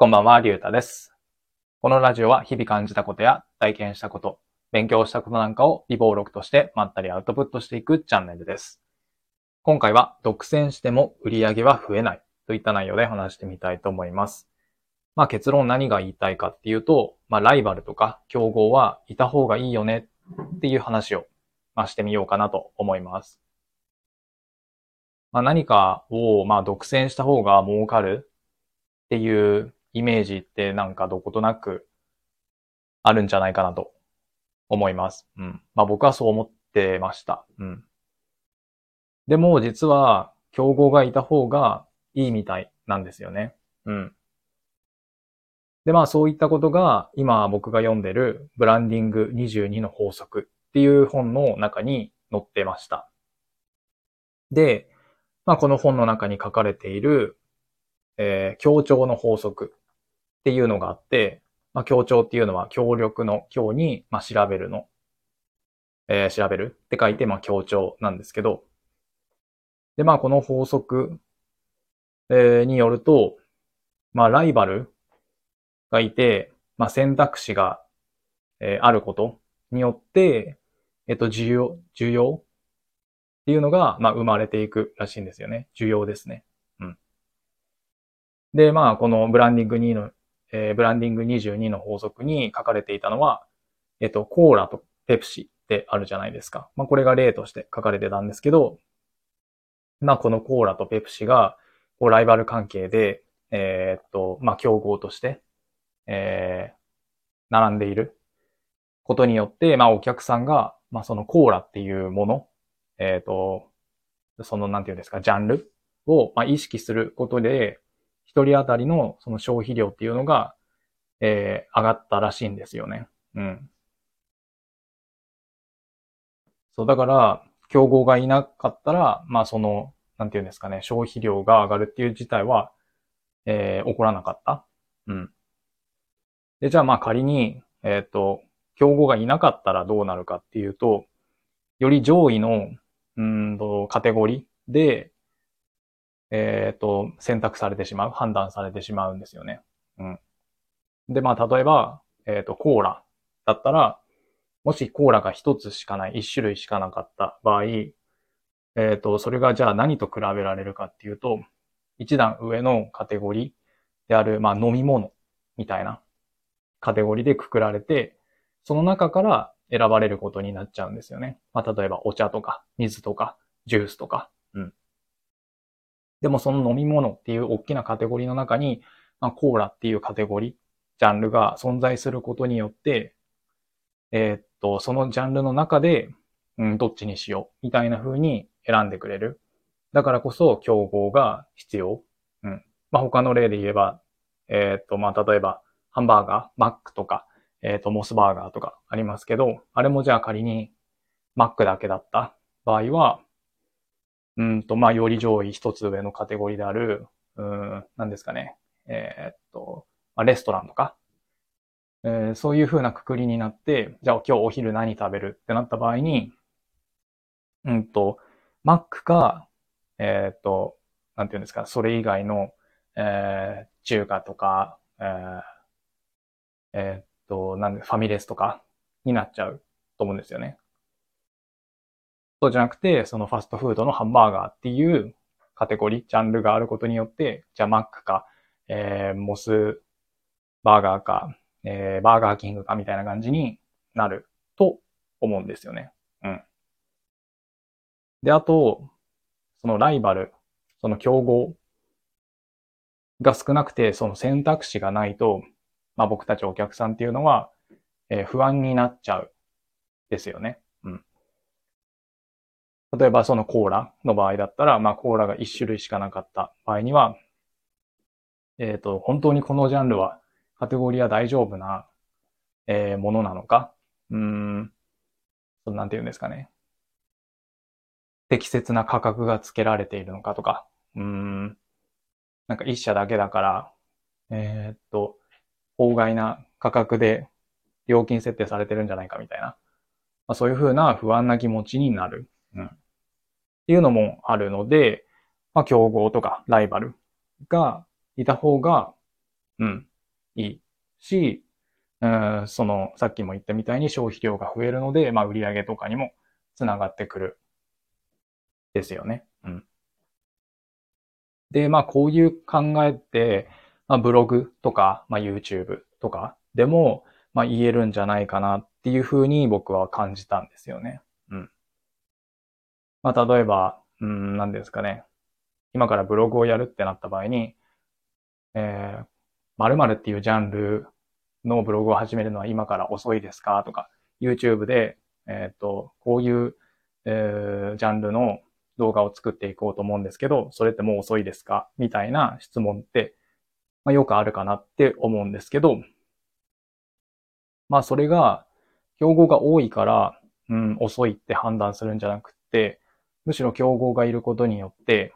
こんばんは、りゅうたです。このラジオは日々感じたことや体験したこと、勉強したことなんかを微暴録としてまったりアウトプットしていくチャンネルです。今回は独占しても売り上げは増えないといった内容で話してみたいと思います。まあ結論何が言いたいかっていうと、まあライバルとか競合はいた方がいいよねっていう話を、まあ、してみようかなと思います。まあ何かをまあ独占した方が儲かるっていうイメージってなんかどことなくあるんじゃないかなと思います。うん。まあ僕はそう思ってました。うん。でも実は競合がいた方がいいみたいなんですよね。うん。でまあそういったことが今僕が読んでるブランディング22の法則っていう本の中に載ってました。で、まあこの本の中に書かれているえー協調の法則っていうのがあって、まあ、協調っていうのは協力の協に、まあ、調べるの、えー調べるって書いて、まあ、協調なんですけど、で、まあ、この法則、えーによると、まあ、ライバルがいて、まあ、選択肢が、えーあることによって、えっと、需要、需要っていうのが、まあ、生まれていくらしいんですよね。需要ですね。うんで、まあ、このブランディング2の、えーブランディング22の法則に書かれていたのは、えっと、コーラとペプシってあるじゃないですか。まあ、これが例として書かれてたんですけど、まあ、このコーラとペプシが、こう、ライバル関係で、えーっと、まあ、競合として、えー並んでいることによって、まあ、お客さんが、まあ、そのコーラっていうもの、えーっと、その、なんていうんですか、ジャンルを、まあ、意識することで、一人当たりのその消費量っていうのが、えー上がったらしいんですよね。うん。そう、だから、競合がいなかったら、まあその、なんていうんですかね、消費量が上がるっていう事態は、えー起こらなかった。うん。で、じゃあまあ仮に、えっ、と、競合がいなかったらどうなるかっていうと、より上位の、うんと、カテゴリーで、えっ、と、選択されてしまう、判断されてしまうんですよね。うん。で、まあ、例えば、えっ、と、コーラだったら、もしコーラが一つしかない、一種類しかなかった場合、えっ、と、それがじゃあ何と比べられるかっていうと、一段上のカテゴリーである、まあ、飲み物みたいなカテゴリーでくくられて、その中から選ばれることになっちゃうんですよね。まあ、例えばお茶とか、水とか、ジュースとか、でもその飲み物っていう大きなカテゴリーの中に、まあ、コーラっていうカテゴリー、ジャンルが存在することによって、えーっと、そのジャンルの中で、うん、どっちにしよう、みたいな風に選んでくれる。だからこそ競合が必要。うん。まあ、他の例で言えば、えーっと、まあ、例えば、ハンバーガー、マックとか、えーっと、モスバーガーとかありますけど、あれもじゃあ仮にマックだけだった場合は、うんと、まあ、より上位一つ上のカテゴリーである、うん、なんですかね。えーっと、まあ、レストランとか、えーそういう風なくくりになって、じゃあ今日お昼何食べるってなった場合に、うんと、マックか、えーっと、なんていうんですか、それ以外の、えー中華とか、えーえーっと、なんで、ファミレスとかになっちゃうと思うんですよね。そうじゃなくて、そのファストフードのハンバーガーっていうカテゴリー、ジャンルがあることによって、じゃあマックか、えー、モスバーガーか、えー、バーガーキングかみたいな感じになると思うんですよね。うん。で、あと、そのライバル、その競合が少なくて、その選択肢がないと、まあ僕たちお客さんっていうのは、えー不安になっちゃう。ですよね。うん。例えばそのコーラの場合だったら、まあコーラが一種類しかなかった場合には、えっ、と、本当にこのジャンルはカテゴリーは大丈夫な、えーものなのか、うーん、なんて言うんですかね。適切な価格がつけられているのかとか、うーん、なんか一社だけだから、えーっと、法外な価格で料金設定されてるんじゃないかみたいな、まあ、そういうふうな不安な気持ちになる。うん。っていうのもあるので、まあ、競合とかライバルがいた方が、うん、いいし、うん、その、さっきも言ったみたいに消費量が増えるので、まあ、売り上げとかにもつながってくる。ですよね。うん。で、まあ、こういう考えって、まあ、ブログとか、まあ、YouTube とかでも、まあ、言えるんじゃないかなっていうふうに僕は感じたんですよね。うん。まあ、例えば、うん、何ですかね。今からブログをやるってなった場合に、えー、〇〇っていうジャンルのブログを始めるのは今から遅いですかとか、YouTube で、えっ、ー、と、こういう、えー、ジャンルの動画を作っていこうと思うんですけど、それってもう遅いですか？みたいな質問って、まあ、よくあるかなって思うんですけど、まあそれが、競合が多いから、うん、遅いって判断するんじゃなくて、むしろ競合がいることによって、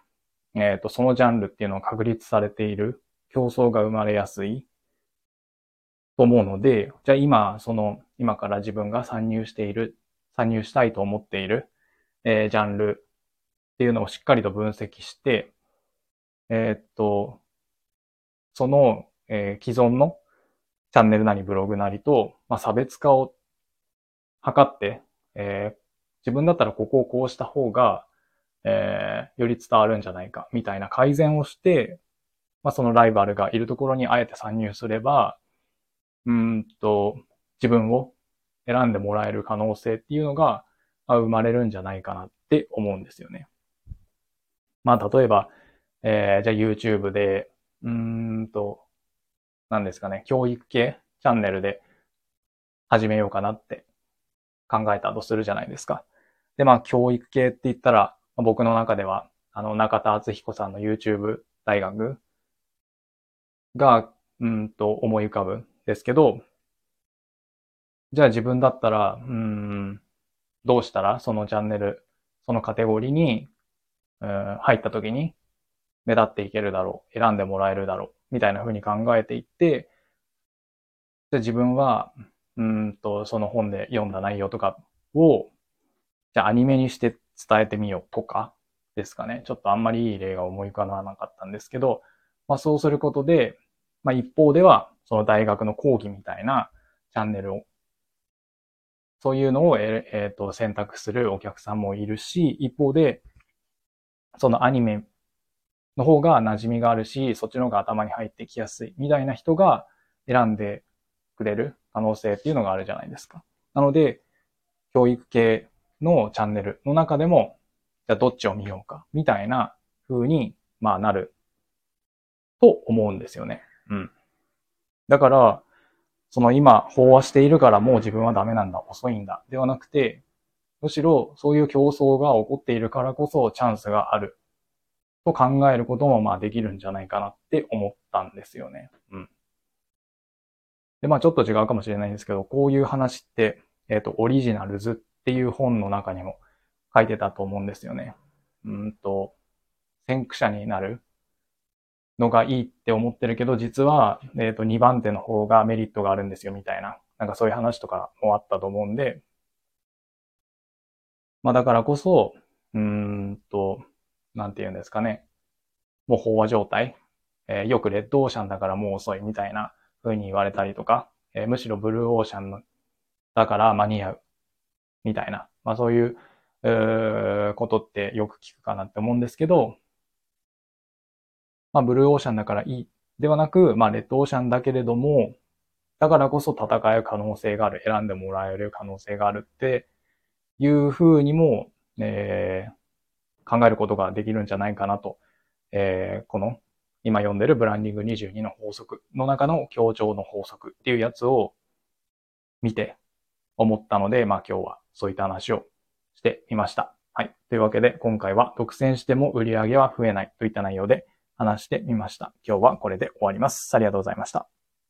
えっ、ー、と、そのジャンルっていうのが確立されている、競争が生まれやすいと思うので、じゃあ今、その、今から自分が参入している、参入したいと思っている、えー、ジャンルっていうのをしっかりと分析して、えー、っと、その、え、既存のチャンネルなりブログなりと、まあ、差別化を図って、え、自分だったらここをこうした方が、えー、より伝わるんじゃないか、みたいな改善をして、まあ、そのライバルがいるところにあえて参入すれば、うんと、自分を選んでもらえる可能性っていうのが、まあ、生まれるんじゃないかなって思うんですよね。まあ、例えば、えー、じゃあ YouTube で、うんと、何ですかね、教育系チャンネルで始めようかなって考えたとするじゃないですか。で、まあ、教育系って言ったら、僕の中では、あの、中田敦彦さんの YouTube 大学が、うんと思い浮かぶんですけど、じゃあ自分だったら、うん、どうしたらそのチャンネル、そのカテゴリーにうん、入った時に目立っていけるだろう、選んでもらえるだろう、みたいな風に考えていって、で自分は、うんと、その本で読んだ内容とかを、じゃあアニメにして伝えてみようとかですかね。ちょっとあんまりいい例が思い浮かばなかったんですけど、まあそうすることで、まあ一方では、その大学の講義みたいなチャンネルを、そういうのを、ええー、と選択するお客さんもいるし、一方で、そのアニメの方が馴染みがあるし、そっちの方が頭に入ってきやすいみたいな人が選んでくれる可能性っていうのがあるじゃないですか。なので、教育系のチャンネルの中でも、じゃあどっちを見ようか、みたいな風に、まあなると思うんですよね。うん。だから、その今、飽和しているからもう自分はダメなんだ、遅いんだ、ではなくて、むしろそういう競争が起こっているからこそチャンスがあると考えることもまあできるんじゃないかなって思ったんですよね。うん。で、まあちょっと違うかもしれないんですけど、こういう話って、えっ、ー、と、オリジナルズっていう本の中にも書いてたと思うんですよね。うんと、先駆者になるのがいいって思ってるけど、実は、えっ、ー、と、2番手の方がメリットがあるんですよみたいな、なんかそういう話とかもあったと思うんで、まあだからこそ、うんと、なんて言うんですかね。もう飽和状態。えー、よくレッドオーシャンだからもう遅いみたいな風に言われたりとか、えー、むしろブルーオーシャンのだから間に合う。みたいな。まあそういう、うことってよく聞くかなって思うんですけど、まあブルーオーシャンだからいい。ではなく、まあレッドオーシャンだけれども、だからこそ戦う可能性がある。選んでもらえる可能性があるっていうふうにも、えー、考えることができるんじゃないかなと、えー、この今読んでるブランディング22の法則の中の協調の法則っていうやつを見て思ったので、まあ今日はそういった話をしてみました。はい。というわけで今回は独占しても売り上げは増えないといった内容で話してみました。今日はこれで終わります。ありがとうございました。